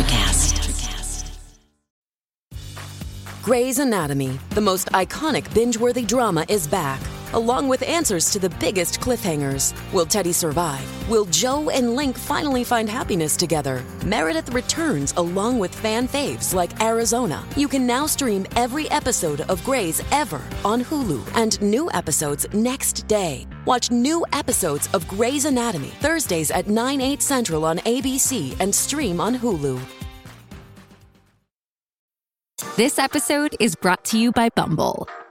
Electricast. Grey's Anatomy, the most iconic binge worthy drama, is back, along with answers to the biggest cliffhangers. Will Teddy survive? Will Jo and Link finally find happiness together? Meredith returns along with fan faves like Arizona. You can now stream every episode of Grey's ever on Hulu and new episodes next day. Watch new episodes of Grey's Anatomy Thursdays at 9, 8 central on ABC and stream on Hulu. This episode is brought to you by Bumble.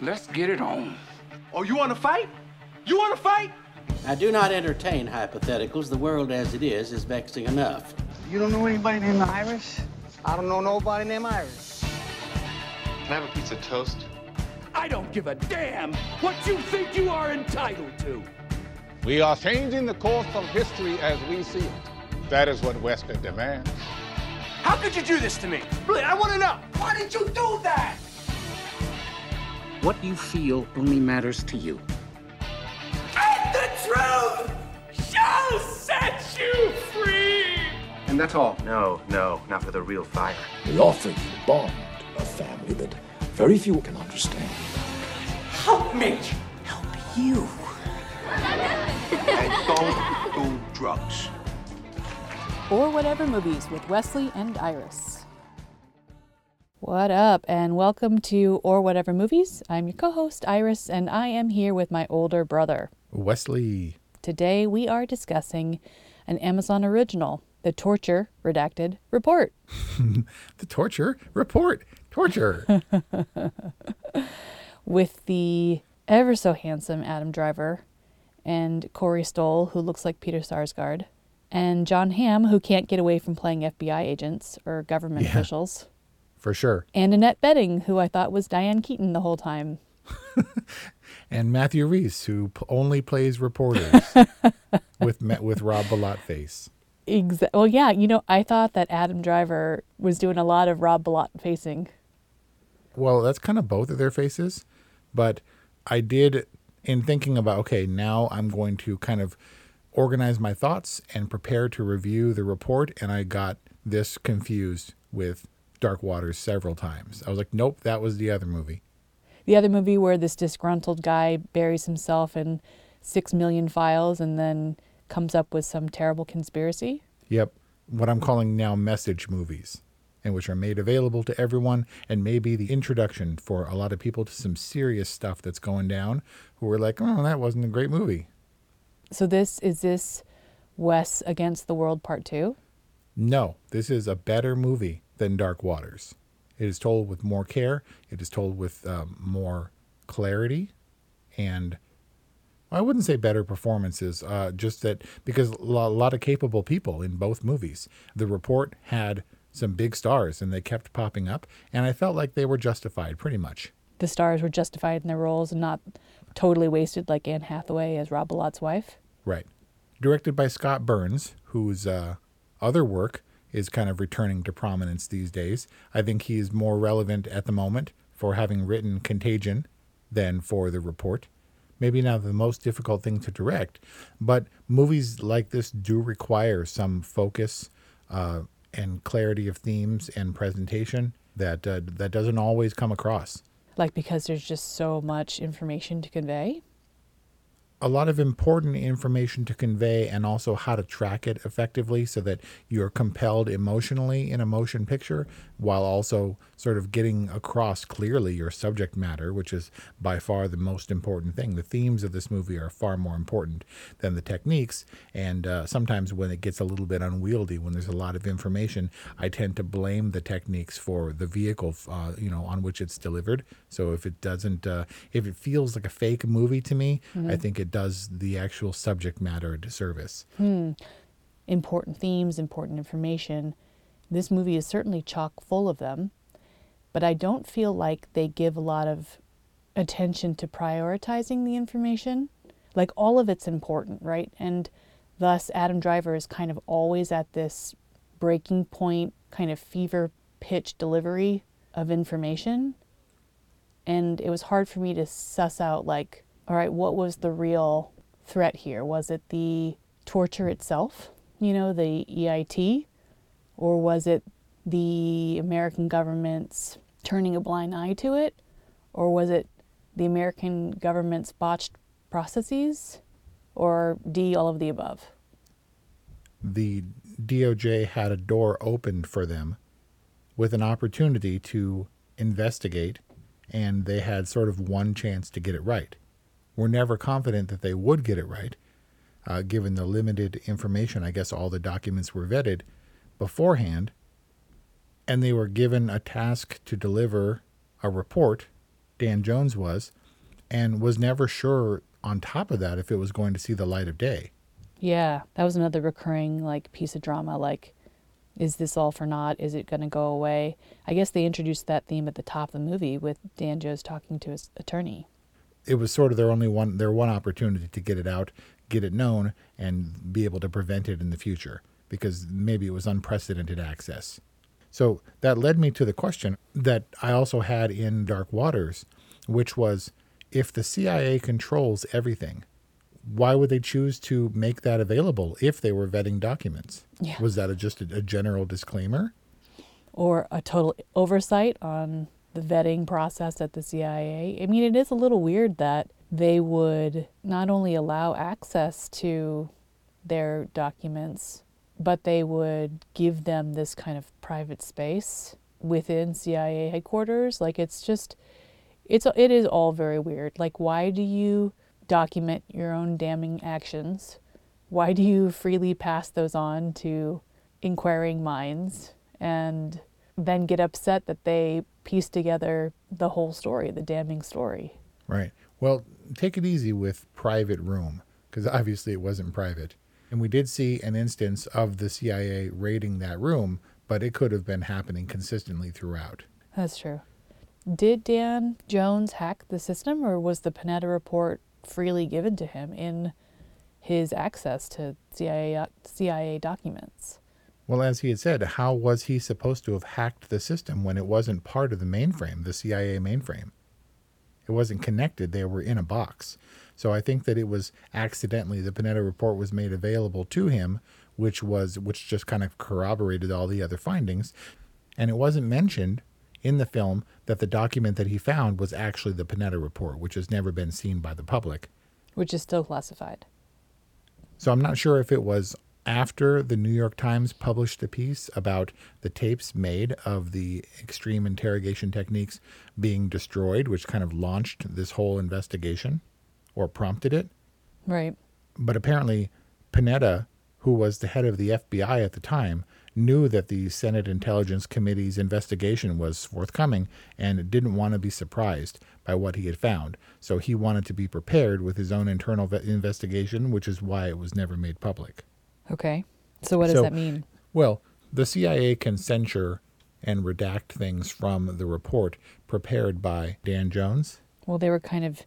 Let's get it on. Oh, you want to fight? You want to fight? I do not entertain hypotheticals. The world as it is is vexing enough. You don't know anybody named Iris? I don't know nobody named Iris. Can I have a piece of toast? I don't give a damn what you think you are entitled to. We are changing the course of history as we see it. That is what Western demands. How could you do this to me? Really, I want to know. Why did you do that? What you feel only matters to you. And the truth shall set you free. And that's all. No, no, not with a real fire. We offer you a bond, a family that very few can understand. Help me. Help you. and don't do drugs. Or Whatever Movies with Wesley and Iris. What up, and welcome to Or Whatever Movies. I'm your co host, Iris, and I am here with my older brother. Wesley. Today we are discussing an Amazon original, The Torture Redacted Report. the Torture Report. Torture. with the ever so handsome Adam Driver and Corey Stoll, who looks like Peter Sarsgaard, and Jon Hamm, who can't get away from playing FBI agents or government Yeah. officials, For sure. and Annette Bening, who I thought was Diane Keaton the whole time. And Matthew Rhys, who p- only plays reporters with with Rob Bilott face. Exa- well, yeah, you know, I thought that Adam Driver was doing a lot of Rob Bilott facing. Well, that's kind of both of their faces, but I did in thinking about okay, now I'm going to kind of organize my thoughts and prepare to review the report, and I got this confused with Dark Waters several times. I was like, nope, that was the other movie. The other movie where this disgruntled guy buries himself in six million files and then comes up with some terrible conspiracy. Yep. What I'm calling now message movies, and which are made available to everyone and may be the introduction for a lot of people to some serious stuff that's going down who are like, oh, that wasn't a great movie. So this is this Wes Against the World Part Two. No, this is a better movie than Dark Waters. It is told with more care, it is told with um, more clarity, and I wouldn't say better performances, uh, just that because a lot of capable people in both movies. The report had some big stars and they kept popping up, and I felt like they were justified pretty much. The stars were justified in their roles and not totally wasted like Anne Hathaway as Rob Bilott's wife. Right. Directed by Scott Burns, whose uh, other work is kind of returning to prominence these days. I think he's more relevant at the moment for having written Contagion than for The Report. Maybe not the most difficult thing to direct, but movies like this do require some focus uh, and clarity of themes and presentation that uh, that doesn't always come across. Like because there's just so much information to convey. A lot of important information to convey and also how to track it effectively so that you're compelled emotionally in a motion picture while also sort of getting across clearly your subject matter, which is by far the most important thing. The themes of this movie are far more important than the techniques. And uh, sometimes when it gets a little bit unwieldy, when there's a lot of information, I tend to blame the techniques for the vehicle, uh, you know, on which it's delivered. So if it doesn't, uh, if it feels like a fake movie to me, I think it does the actual subject matter a disservice. Hmm. Important themes, important information, this movie is certainly chock full of them, but I don't feel like they give a lot of attention to prioritizing the information. Like all of it's important, right? And thus, Adam Driver is kind of always at this breaking point, kind of fever pitch delivery of information. And it was hard for me to suss out, like, all right, what was the real threat here? Was it the torture itself, you know, the EIT? Or was it the American government's turning a blind eye to it? Or was it the American government's botched processes? Or D, all of the above? The DOJ had a door opened for them with an opportunity to investigate, and they had sort of one chance to get it right. We're never confident that they would get it right, uh, given the limited information. I guess all the documents were vetted beforehand, and they were given a task to deliver a report. Dan Jones was, and was never sure on top of that if it was going to see the light of day. Yeah, that was another recurring like piece of drama. Like, is this all for naught? Is it going to go away? I guess they introduced that theme at the top of the movie with Dan Jones talking to his attorney. It was sort of their only one their one opportunity to get it out, get it known, and be able to prevent it in the future because maybe it was unprecedented access. So that led me to the question that I also had in Dark Waters, which was if the CIA controls everything, why would they choose to make that available if they were vetting documents? Yeah. Was that a, just a, a general disclaimer? Or a total oversight on the vetting process at the CIA? I mean, it is a little weird that they would not only allow access to their documents, but they would give them this kind of private space within CIA headquarters. Like it's just, it's it is all very weird. Like why do you document your own damning actions? Why do you freely pass those on to inquiring minds and then get upset that they piece together the whole story, the damning story? Right. Well, take it easy with private room because obviously it wasn't private. And we did see an instance of the CIA raiding that room, but it could have been happening consistently throughout. That's true. Did Dan Jones hack the system, or was the Panetta report freely given to him in his access to CIA, CIA documents? Well, as he had said, how was he supposed to have hacked the system when it wasn't part of the mainframe, the CIA mainframe? It wasn't connected, they were in a box. So I think that it was accidentally the Panetta report was made available to him, which was which just kind of corroborated all the other findings. And it wasn't mentioned in the film that the document that he found was actually the Panetta report, which has never been seen by the public. Which is still classified. So I'm not sure if it was after the New York Times published a piece about the tapes made of the extreme interrogation techniques being destroyed, which kind of launched this whole investigation or prompted it. Right. But apparently, Panetta, who was the head of the FBI at the time, knew that the Senate Intelligence Committee's investigation was forthcoming and didn't want to be surprised by what he had found. So he wanted to be prepared with his own internal investigation, which is why it was never made public. Okay. So what does So- that mean? Well, the CIA can censure and redact things from the report prepared by Dan Jones, Well, they were kind of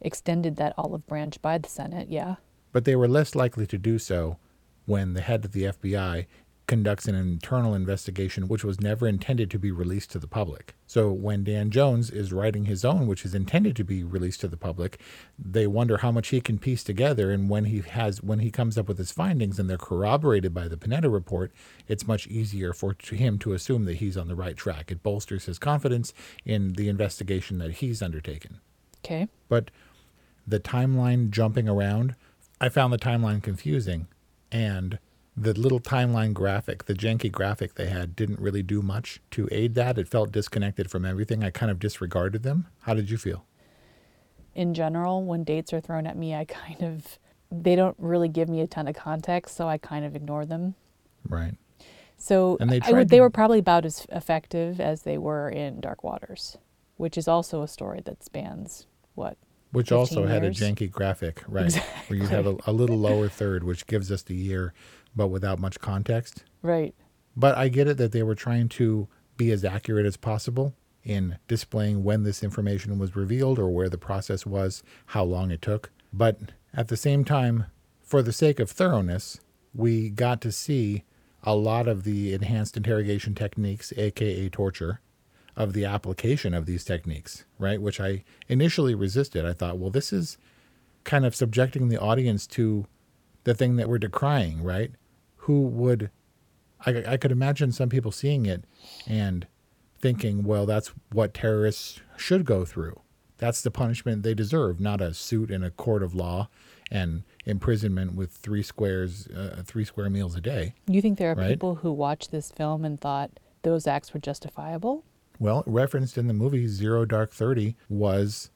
extended that olive branch by the Senate, yeah. but they were less likely to do so when the head of the FBI conducts an internal investigation which was never intended to be released to the public. So when Dan Jones is writing his own which is intended to be released to the public, they wonder how much he can piece together and when he has when he comes up with his findings and they're corroborated by the Panetta report, it's much easier for him to assume that he's on the right track. It bolsters his confidence in the investigation that he's undertaken. Okay. But the timeline jumping around, I found the timeline confusing. And the little timeline graphic, the janky graphic they had, didn't really do much to aid that. It felt disconnected from everything. I kind of disregarded them. How did you feel? In general, when dates are thrown at me, I kind of they don't really give me a ton of context, so I kind of ignore them. Right. So And they I would, they were probably about as effective as they were in Dark Waters, which is also a story that spans what Which 15 also had a janky graphic, right? Where you have a, a little lower third, which gives us the year, but without much context. Right. But I get it that they were trying to be as accurate as possible in displaying when this information was revealed or where the process was, how long it took. But at the same time, for the sake of thoroughness, we got to see a lot of the enhanced interrogation techniques, aka torture, of the application of these techniques, right? Which I initially resisted. I thought, well, this is kind of subjecting the audience to the thing that we're decrying, right? Who would, I, I could imagine some people seeing it and thinking, well, that's what terrorists should go through. That's the punishment they deserve, not a suit in a court of law and imprisonment with three squares, uh, three square meals a day. You think there are right? people who watched this film and thought those acts were justifiable? Well, referenced in the movie Zero Dark Thirty was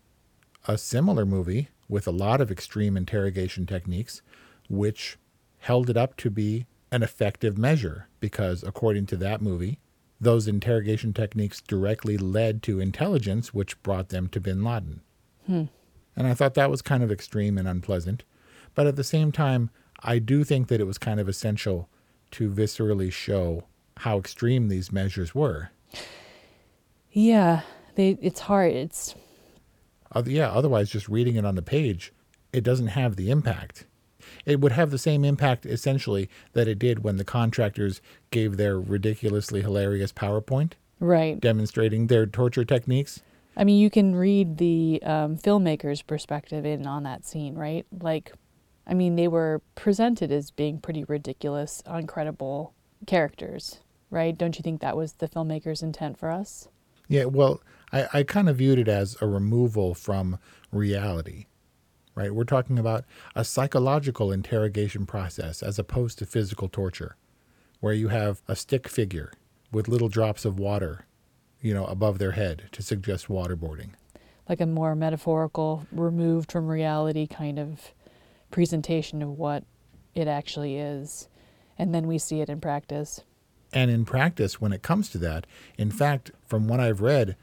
a similar movie with a lot of extreme interrogation techniques, which held it up to be an effective measure because, according to that movie, those interrogation techniques directly led to intelligence, which brought them to bin Laden. Hmm. And I thought that was kind of extreme and unpleasant. But at the same time, I do think that it was kind of essential to viscerally show how extreme these measures were. Yeah, they. It's hard. It's yeah. Otherwise, just reading it on the page, it doesn't have the impact. It would have the same impact essentially that it did when the contractors gave their ridiculously hilarious PowerPoint, right, demonstrating their torture techniques. I mean, you can read the um, filmmaker's perspective in on that scene, right? Like, I mean, they were presented as being pretty ridiculous, uncredible characters, right? Don't you think that was the filmmaker's intent for us? Yeah, well, I, I kind of viewed it as a removal from reality, right? We're talking about a psychological interrogation process as opposed to physical torture, where you have a stick figure with little drops of water, you know, above their head to suggest waterboarding. Like a more metaphorical, removed from reality kind of presentation of what it actually is. And then we see it in practice. And in practice, when it comes to that, in fact, from what I've read,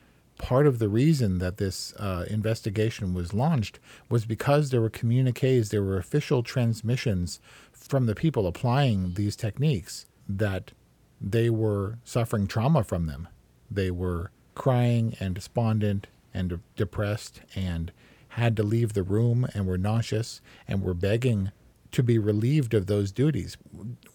part of the reason that this uh, investigation was launched was because there were communiques, there were official transmissions from the people applying these techniques that they were suffering trauma from them. They were crying and despondent and depressed and had to leave the room and were nauseous and were begging to be relieved of those duties.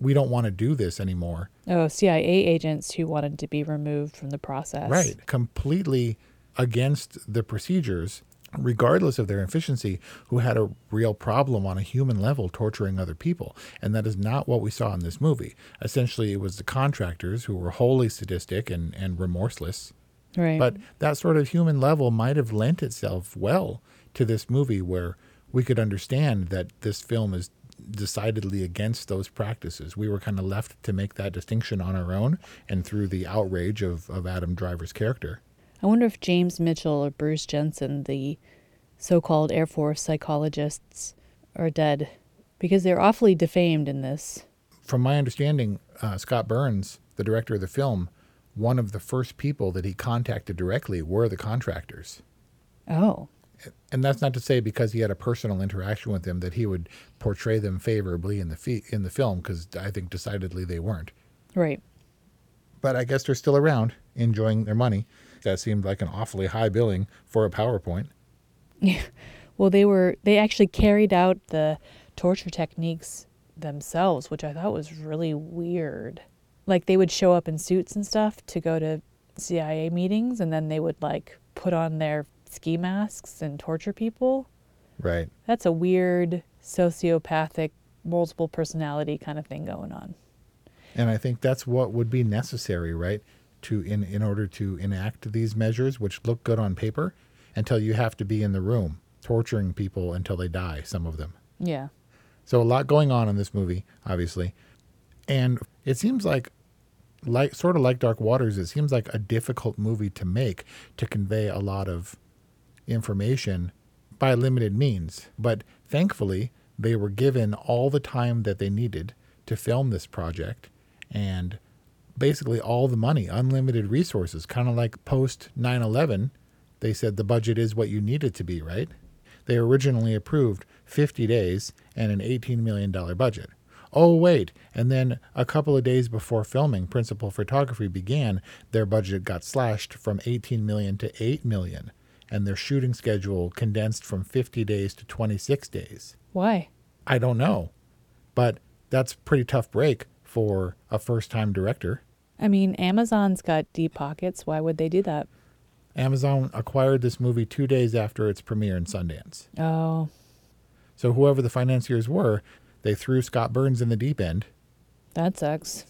We don't want to do this anymore. Oh, CIA agents who wanted to be removed from the process. Right. Completely against the procedures, regardless of their efficiency, who had a real problem on a human level torturing other people. And that is not what we saw in this movie. Essentially, it was the contractors who were wholly sadistic and, and remorseless. Right. But that sort of human level might have lent itself well to this movie where we could understand that this film is decidedly against those practices. We were kind of left to make that distinction on our own and through the outrage of, of Adam Driver's character. I wonder if James Mitchell or Bruce Jessen, the so called Air Force psychologists, are dead because they're awfully defamed in this. From my understanding, uh, Scott Burns, the director of the film, one of the first people that he contacted directly were the contractors. Oh. And that's not to say because he had a personal interaction with them that he would portray them favorably in the fi- in the film because I think decidedly they weren't. Right. But I guess they're still around, enjoying their money. That seemed like an awfully high billing for a PowerPoint. Yeah. Well, they were they actually carried out the torture techniques themselves, which I thought was really weird. Like they would show up in suits and stuff to go to CIA meetings and then they would like put on their ski masks and torture people. Right. That's a weird sociopathic multiple personality kind of thing going on. And I think that's what would be necessary, right? To in in order to enact these measures which look good on paper until you have to be in the room torturing people until they die, some of them. Yeah. So a lot going on in this movie, obviously. And it seems like like sort of like Dark Waters, it seems like a difficult movie to make to convey a lot of information by limited means. But thankfully, they were given all the time that they needed to film this project and basically all the money, unlimited resources, kind of like post 9 11. They said the budget is what you need it to be, right? They originally approved 50 days and an $18 million budget. oh, wait. And then a couple of days before filming, principal photography began, their budget got slashed from 18 million to 8 million, and their shooting schedule condensed from 50 days to 26 days. Why? I don't know. But that's a pretty tough break for a first time director. I mean, Amazon's got deep pockets. Why would they do that? Amazon acquired this movie two days after its premiere in Sundance. Oh, So whoever the financiers were, they threw Scott Burns in the deep end. that sucks.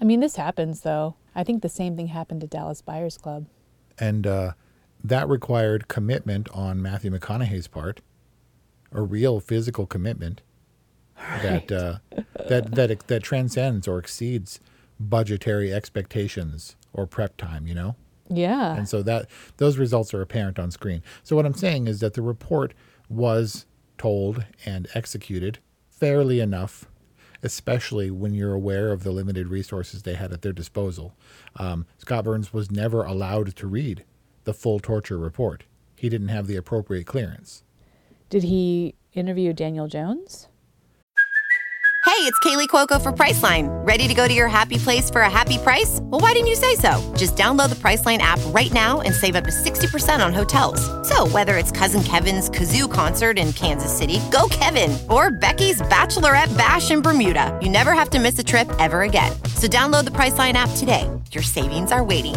I mean, this happens though. I think the same thing happened to Dallas Buyers Club. And uh, that required commitment on Matthew McConaughey's part, a real physical commitment that uh, that that that transcends or exceeds budgetary expectations or prep time. You know. Yeah. And so that those results are apparent on screen. So what I'm saying is that the report was told and executed fairly enough, especially when you're aware of the limited resources they had at their disposal. Um, Scott Burns was never allowed to read the full torture report. He didn't have the appropriate clearance. Did he interview Daniel Jones? Hey, it's Kaley Cuoco for Priceline. Ready to go to your happy place for a happy price? Well, why didn't you say so? Just download the Priceline app right now and save up to 60% on hotels. So, whether it's Cousin Kevin's Kazoo concert in Kansas City, go Kevin, or Becky's Bachelorette Bash in Bermuda, you never have to miss a trip ever again. So, download the Priceline app today. Your savings are waiting.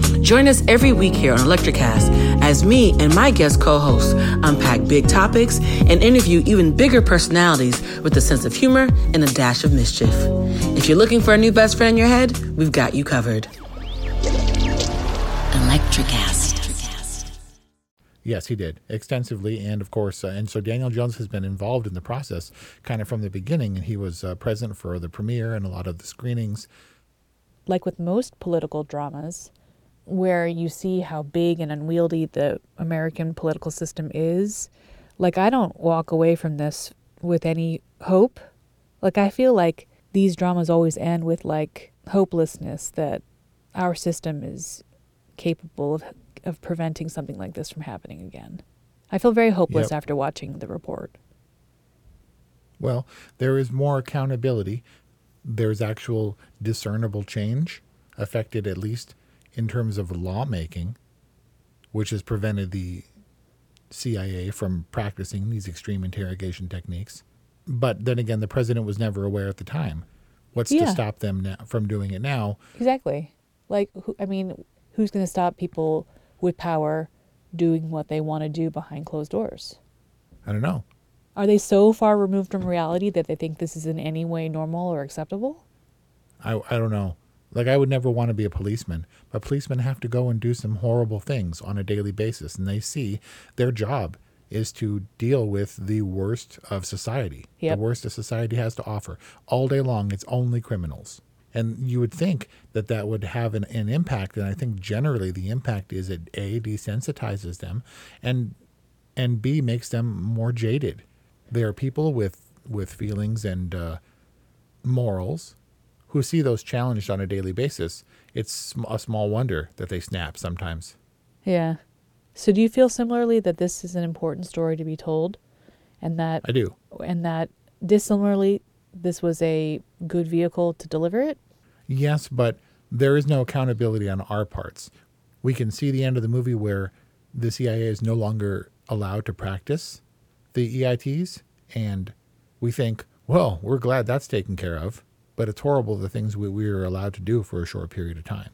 Join us every week here on Electricast as me and my guest co-hosts unpack big topics and interview even bigger personalities with a sense of humor and a dash of mischief. If you're looking for a new best friend in your head, we've got you covered. Electricast. Yes, he did extensively, and of course, uh, and so Daniel Jones has been involved in the process kind of from the beginning, and he was uh, present for the premiere and a lot of the screenings. Like with most political dramas, where you see how big and unwieldy the American political system is, like I don't walk away from this with any hope. Like I feel like these dramas always end with like hopelessness that our system is capable of of preventing something like this from happening again. I feel very hopeless Yep. after watching the report. Well, there is more accountability. There's actual discernible change affected, at least in terms of lawmaking, which has prevented the CIA from practicing these extreme interrogation techniques. But then again, the president was never aware at the time. What's Yeah. to stop them now, from doing it now? Exactly. Like, who, I mean, who's going to stop people with power doing what they want to do behind closed doors? I don't know. Are they so far removed from reality that they think this is in any way normal or acceptable? I, I don't know. Like, I would never want to be a policeman, but policemen have to go and do some horrible things on a daily basis. And they see their job is to deal with the worst of society, Yep. the worst that society has to offer. All day long, it's only criminals. And you would think that that would have an, an impact. And I think generally the impact is it A, desensitizes them, and, and B, makes them more jaded. They are people with, with feelings and uh, morals who see those challenged on a daily basis, it's a small wonder that they snap sometimes. Yeah. So do you feel similarly that this is an important story to be told and that I do. and that dissimilarly this was a good vehicle to deliver it? Yes, but there is no accountability on our parts. We can see the end of the movie where the CIA is no longer allowed to practice the EITs, and we think, well, we're glad that's taken care of, but it's horrible the things we, we are allowed to do for a short period of time.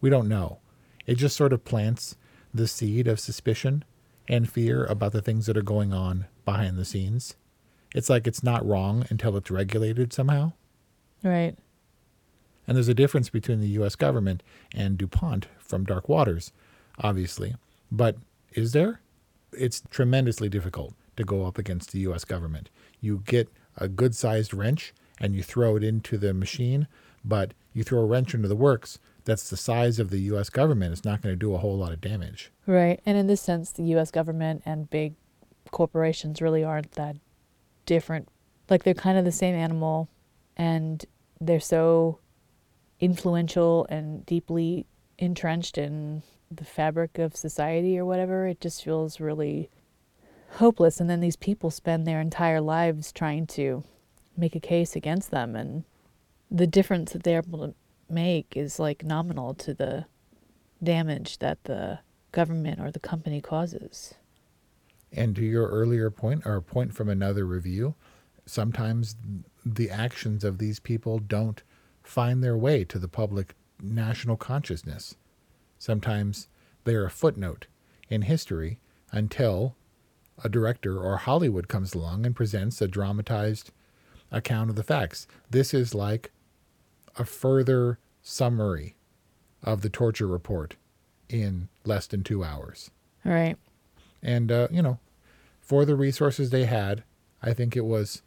We don't know. It just sort of plants the seed of suspicion and fear about the things that are going on behind the scenes. It's like it's not wrong until it's regulated somehow. Right. And there's a difference between the US government and DuPont from Dark Waters, obviously. But is there? It's tremendously difficult to go up against the US government. You get a good sized wrench and you throw it into the machine, but you throw a wrench into the works that's the size of the U.S. government, it's not going to do a whole lot of damage. Right. And in this sense, the U.S. government and big corporations really aren't that different. Like they're kind of the same animal, and they're so influential and deeply entrenched in the fabric of society or whatever. It just feels really hopeless. And then these people spend their entire lives trying to make a case against them, and the difference that they're able to make is like nominal to the damage that the government or the company causes. And to your earlier point, or a point from another review, sometimes the actions of these people don't find their way to the public national consciousness. Sometimes they're a footnote in history until a director or Hollywood comes along and presents a dramatized account of the facts. This is like a further summary of the torture report in less than two hours. Right. And, uh, you know, for the resources they had, I think it was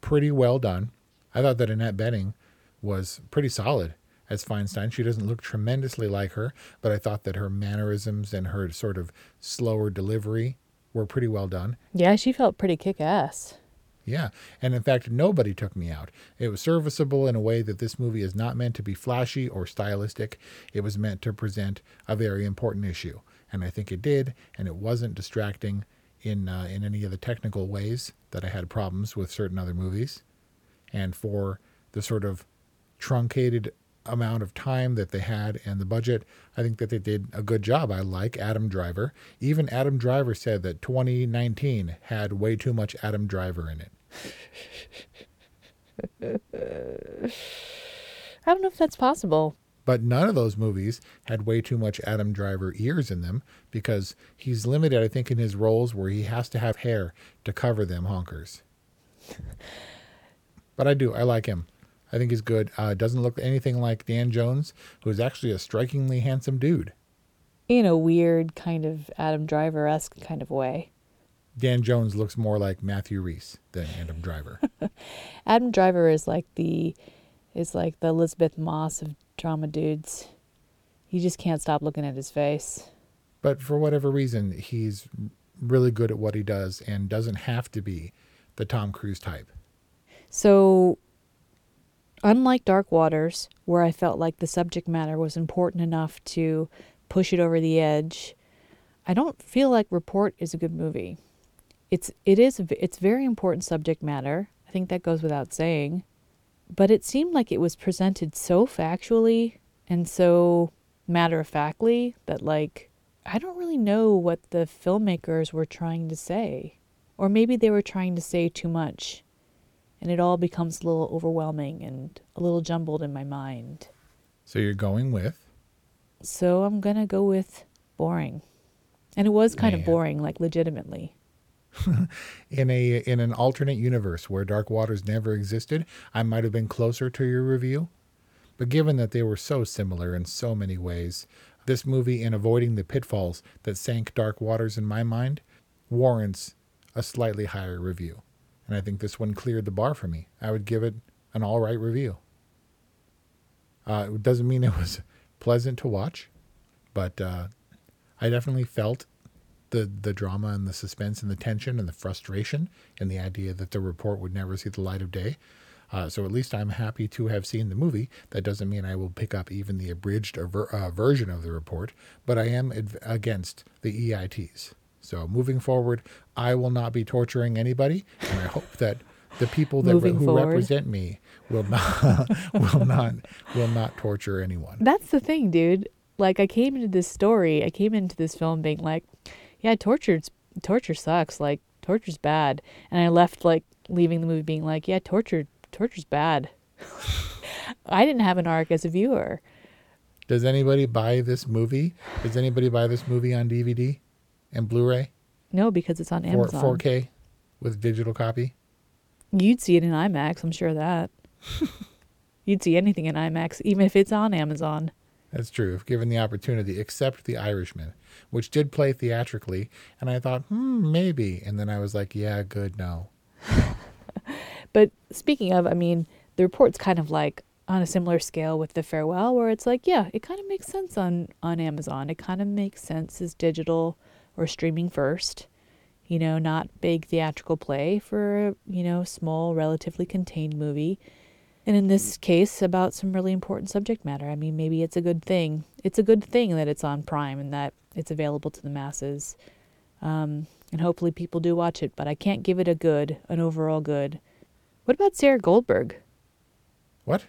pretty well done. I thought that Annette Bening was pretty solid as Feinstein. She doesn't look tremendously like her, but I thought that her mannerisms and her sort of slower delivery were pretty well done. Yeah, she felt pretty kick ass. Yeah. And in fact, nobody took me out. It was serviceable in a way that this movie is not meant to be flashy or stylistic. It was meant to present a very important issue. And I think it did. And it wasn't distracting in, uh, in any of the technical ways that I had problems with certain other movies. And for the sort of truncated amount of time that they had and the budget, I think that they did a good job. I like Adam Driver. Even Adam Driver said that 2019 had way too much Adam Driver in it. I don't know if that's possible. But none of those movies had way too much Adam Driver ears in them because he's limited, I think, in his roles where he has to have hair to cover them honkers. but I do. I like him. I think he's good. Uh, doesn't look anything like Dan Jones, who is actually a strikingly handsome dude. In a weird kind of Adam Driver esque kind of way. Dan Jones looks more like Matthew Rhys than Adam Driver. Adam Driver is like the is like the Elisabeth Moss of drama dudes. You just can't stop looking at his face. But for whatever reason, he's really good at what he does and doesn't have to be the Tom Cruise type. So unlike Dark Waters, where I felt like the subject matter was important enough to push it over the edge, I don't feel like Report is a good movie. It's it is it's very important subject matter. I think that goes without saying. But it seemed like it was presented so factually and so matter of factly that like I don't really know what the filmmakers were trying to say. Or maybe they were trying to say too much and it all becomes a little overwhelming and a little jumbled in my mind. So you're going with? So I'm going to go with boring. And it was kind Man. of boring, like legitimately. in a in an alternate universe where Dark Waters never existed, I might have been closer to your review. But given that they were so similar in so many ways, this movie, in avoiding the pitfalls that sank Dark Waters in my mind, warrants a slightly higher review and I think this one cleared the bar for me. I would give it an all right review. Uh, it doesn't mean it was pleasant to watch, but uh, I definitely felt the the drama and the suspense and the tension and the frustration and the idea that the report would never see the light of day. Uh, so at least I'm happy to have seen the movie. That doesn't mean I will pick up even the abridged uh, version of the report, but I am against the EITs. So moving forward, I will not be torturing anybody, and I hope that the people that re- who forward. represent me will not will not will not torture anyone. That's the thing, dude. Like I came into this story, I came into this film being like, yeah, torture torture sucks. Like torture's bad, and I left like leaving the movie being like, yeah, torture torture's bad. I didn't have an arc as a viewer. Does anybody buy this movie? Does anybody buy this movie on DVD? And Blu-ray? No, because it's on Amazon. 4, 4K with digital copy. You'd see it in IMAX. I'm sure of that. You'd see anything in IMAX, even if it's on Amazon. That's true, if given the opportunity, except The Irishman, which did play theatrically. And I thought, hmm, maybe. And then I was like, yeah, good, no. But speaking of, I mean, the report's kind of like on a similar scale with the farewell where it's like, yeah, it kind of makes sense on on Amazon. It kind of makes sense as digital or streaming first. You know, not big theatrical play for, a, you know, small, relatively contained movie. And in this case, about some really important subject matter. I mean, maybe it's a good thing. It's a good thing that it's on Prime and that it's available to the masses. Um, and hopefully people do watch it, but I can't give it a good, an overall good. What about Sarah Goldberg? What?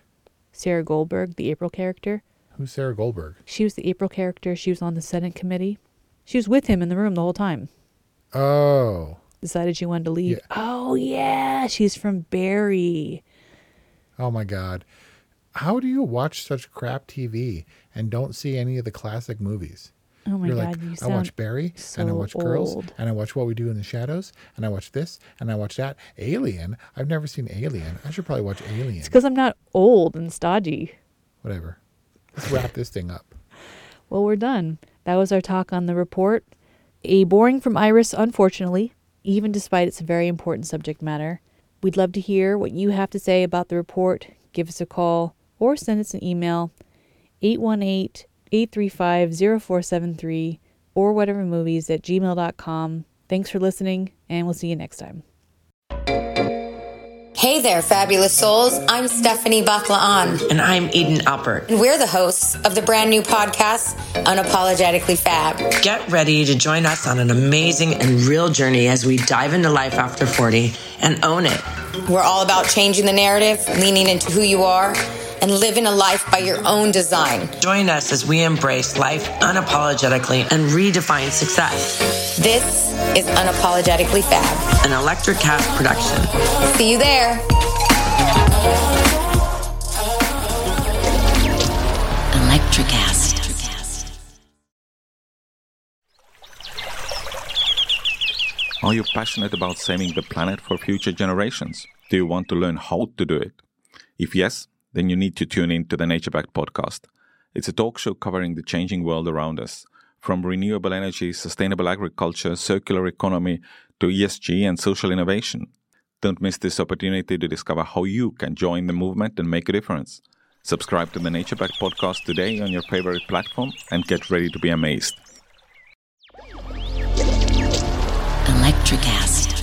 Sarah Goldberg, the April character. Who's Sarah Goldberg? She was the April character. She was on the Senate committee. She was with him in the room the whole time. Oh. Decided she wanted to leave. Oh, yeah. She's from Barry. Oh my God. How do you watch such crap TV and don't see any of the classic movies? Oh my You're God, like, you I watch Barry and I so watch Girls old. and I watch What We Do in the Shadows and I watch this and I watch that. Alien. I've never seen Alien. I should probably watch Alien. It's because I'm not old and stodgy. Whatever. Let's wrap this thing up. Well, we're done. That was our talk on the report. A boring from Iris, unfortunately, even despite its very important subject matter. We'd love to hear what you have to say about the report. Give us a call or send us an email 818 835 0473 or whatever movies at gmail.com. Thanks for listening, and we'll see you next time. Hey there, fabulous souls. I'm Stephanie Baklaan. And I'm Eden Alpert. And we're the hosts of the brand new podcast, Unapologetically Fab. Get ready to join us on an amazing and real journey as we dive into life after 40 and own it. We're all about changing the narrative, leaning into who you are, and living a life by your own design. Join us as we embrace life unapologetically and redefine success. This is Unapologetically Fab, an Electricast production. See you there. Electric Electricast. Are you passionate about saving the planet for future generations? Do you want to learn how to do it? If yes, then you need to tune in to the Nature Back podcast. It's a talk show covering the changing world around us, from renewable energy, sustainable agriculture, circular economy, to ESG and social innovation. Don't miss this opportunity to discover how you can join the movement and make a difference. Subscribe to the Nature Back podcast today on your favorite platform and get ready to be amazed. Electricast.